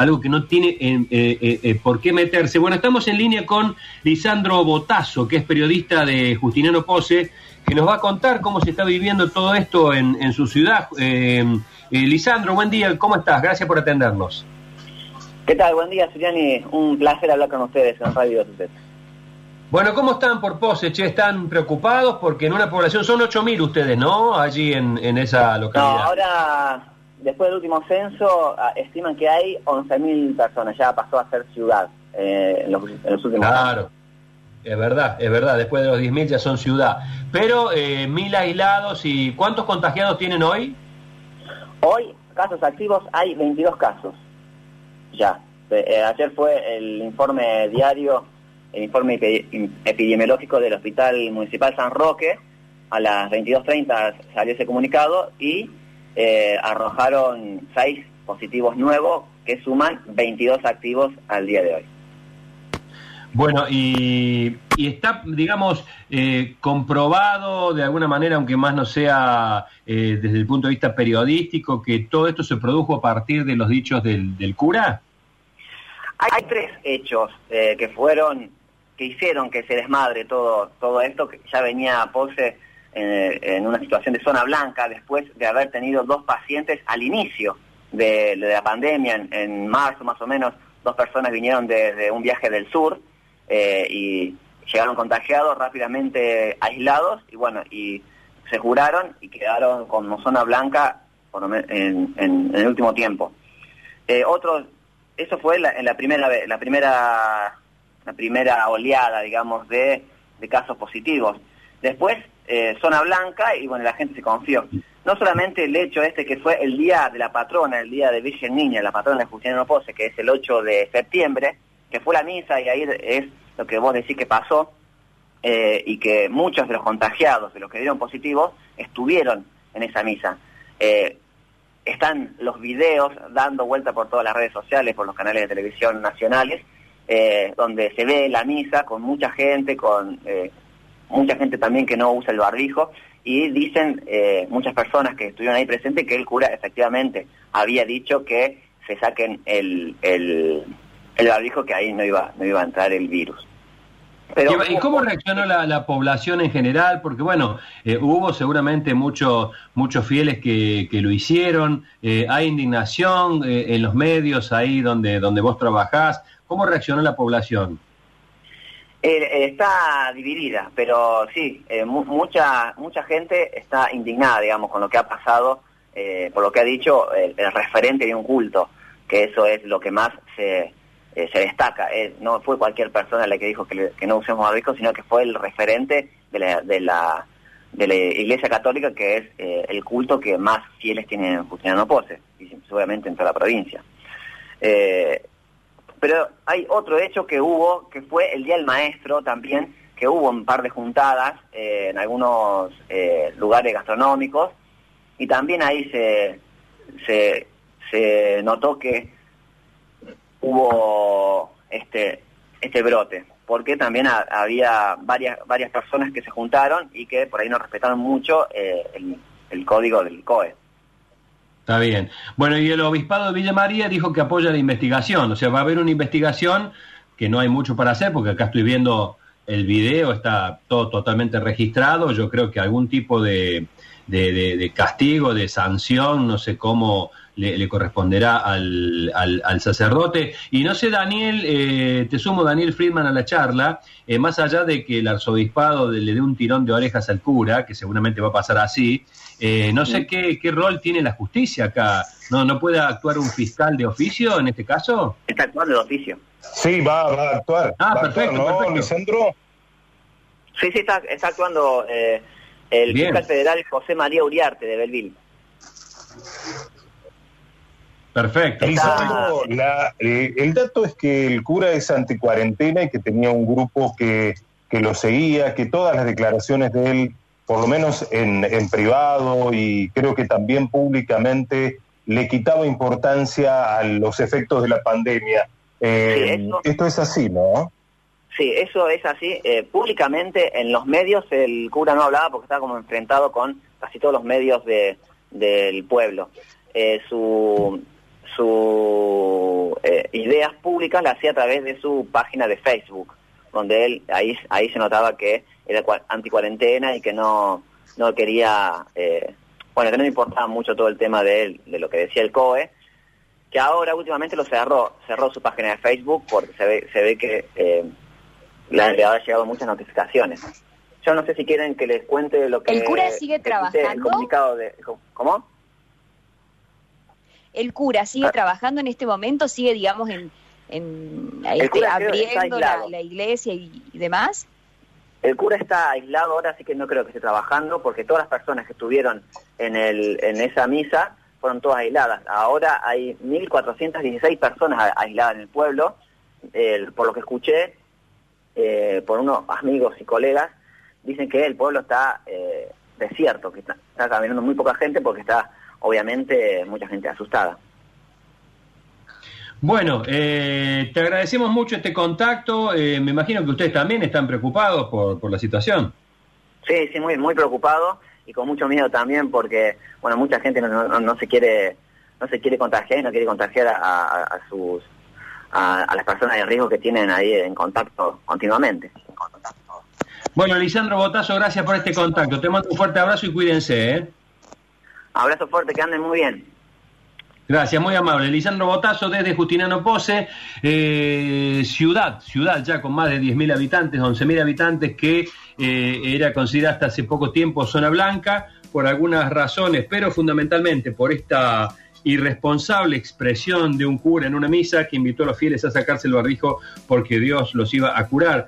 algo que no tiene por qué meterse. Bueno, estamos en línea con Lisandro Botazo, que es periodista de Justiniano Pose, que nos va a contar cómo se está viviendo todo esto en, su ciudad. Lisandro, buen día, ¿cómo estás? Gracias por atendernos. ¿Qué tal? Buen día, Suriani. Un placer hablar con ustedes en Radio bueno, ¿cómo están por Pose? Che, ¿Están preocupados? Porque en una población son 8.000 ustedes, ¿no? Allí en, esa localidad. No, ahora, después del último censo, ah, estiman que hay 11.000 personas. Ya pasó a ser ciudad eh, en, los, últimos años. Claro. Es verdad, es verdad, después de los 10.000 ya son ciudad. Pero eh, mil aislados y ¿cuántos contagiados tienen hoy? Hoy, casos activos, hay 22 casos. Ya. Eh, ayer fue el informe diario el informe epidemiológico del Hospital Municipal San Roque. A las 22.30 salió ese comunicado y eh, arrojaron seis positivos nuevos que suman 22 activos al día de hoy. Bueno, y, está, digamos, eh, comprobado de alguna manera, aunque más no sea eh, desde el punto de vista periodístico, que todo esto se produjo a partir de los dichos del, cura. Hay, tres hechos que fueron que hicieron que se desmadre todo, todo esto, que ya venía Pose eh, en una situación de zona blanca después de haber tenido dos pacientes al inicio de, la pandemia, en, marzo más o menos, dos personas vinieron desde un viaje del sur eh, y llegaron contagiados, rápidamente aislados y bueno, y se juraron y quedaron como zona blanca en, el último tiempo. Eh, eso fue la, en la primera, la primera la primera oleada, digamos, de, casos positivos. Después, eh, zona blanca y bueno, la gente se confió. No solamente el hecho este que fue el día de la patrona, el día de Virgen Niña, la patrona de Justiniano Pose, que es el 8 de septiembre, que fue la misa y ahí es lo que vos decís que pasó, eh, y que muchos de los contagiados, de los que dieron positivos, estuvieron en esa misa. Eh, están los videos dando vuelta por todas las redes sociales, por los canales de televisión nacionales, donde se ve la misa con mucha gente, con mucha gente también que no usa el barbijo, y dicen eh, muchas personas que estuvieron ahí presentes que el cura efectivamente había dicho que se saquen el, el, barbijo, que ahí no iba, no iba a entrar el virus. ¿Y cómo reaccionó la, población en general? Porque bueno, hubo seguramente muchos muchos fieles que, que lo hicieron, hay indignación en los medios ahí donde, donde vos trabajás. ¿Cómo reaccionó la población? Eh, está dividida, pero sí, eh, mucha mucha gente está indignada, digamos, con lo que ha pasado, eh, por lo que ha dicho el, referente de un culto, que eso es lo que más se, se destaca. no fue cualquier persona la que dijo que, no usemos barbijo, sino que fue el referente de la, de la, Iglesia Católica, que es el culto que más fieles tiene en Justiniano Pose, y seguramente en toda la provincia. Pero hay otro hecho que hubo, que fue el Día del Maestro también, que hubo un par de juntadas eh, en algunos eh, lugares gastronómicos y también ahí se, se, notó que hubo este, este brote, porque también había varias, varias personas que se juntaron y que por ahí no respetaron mucho eh, el, el código del COE. Está bien. Bueno, y el obispado de Villa María dijo que apoya la investigación, o sea, va a haber una investigación que no hay mucho para hacer, porque acá estoy viendo el video, está todo totalmente registrado, yo creo que algún tipo de, de, castigo, de sanción, no sé cómo le, corresponderá al, al, sacerdote. Y no sé, Daniel, eh, te sumo Daniel Friedman a la charla, eh, más allá de que el arzobispado le dé un tirón de orejas al cura, que seguramente va a pasar así, eh, no sé qué, qué, rol tiene la justicia acá. ¿No, ¿No puede actuar un fiscal de oficio en este caso? Está actuando de oficio. Sí, va, a actuar. Ah, perfecto, ¿no, Lisandro? Sí, sí, está, está actuando eh, el fiscal federal José María Uriarte de Belville. Perfecto. Lisandro, eh, el dato es que el cura es anticuarentena y que tenía un grupo que, que lo seguía, que todas las declaraciones de él por lo menos en, privado y creo que también públicamente, le quitaba importancia a los efectos de la pandemia. Eh, esto es así, ¿no? Sí, eso es así. Eh, públicamente en los medios el cura no hablaba porque estaba como enfrentado con casi todos los medios de, del pueblo. Eh, su su ideas públicas las hacía a través de su página de Facebook, donde él ahí ahí se notaba que era anti-cuarentena y que no, no quería, eh, bueno, que no le importaba mucho todo el tema de él, de lo que decía el COE, que ahora últimamente lo cerró, cerró su página de Facebook porque se ve, se ve que eh, le han llegado muchas notificaciones. Yo no sé si quieren que les cuente lo que... ¿El cura sigue trabajando? El comunicado de, ¿Cómo? ¿El cura sigue ah. trabajando en este momento? ¿Sigue, digamos, en, en este, abriendo la, iglesia y, demás? El cura está aislado ahora, así que no creo que esté trabajando, porque todas las personas que estuvieron en, en esa misa fueron todas aisladas. Ahora hay 1.416 personas aisladas en el pueblo, por lo que escuché, eh, por unos amigos y colegas, dicen que el pueblo está eh, desierto, que está, caminando muy poca gente porque está obviamente mucha gente asustada. Bueno, eh, te agradecemos mucho este contacto. me imagino que ustedes también están preocupados por, por la situación. Sí, sí, muy, muy preocupado y con mucho miedo también porque, bueno, mucha gente no, no, se quiere no se quiere contagiar y no quiere contagiar a, sus a, las personas de riesgo que tienen ahí en contacto continuamente. Bueno, Lisandro Botazo, gracias por este contacto. Te mando un fuerte abrazo y cuídense. ¿eh? Abrazo fuerte, que anden muy bien. Gracias, muy amable. Lisandro Botazo desde Justiniano Pose, eh, ciudad, ciudad ya con más de 10.000 habitantes, 11.000 habitantes, que eh, era considerada hasta hace poco tiempo zona blanca, por algunas razones, pero fundamentalmente por esta irresponsable expresión de un cura en una misa que invitó a los fieles a sacarse el barrijo porque Dios los iba a curar.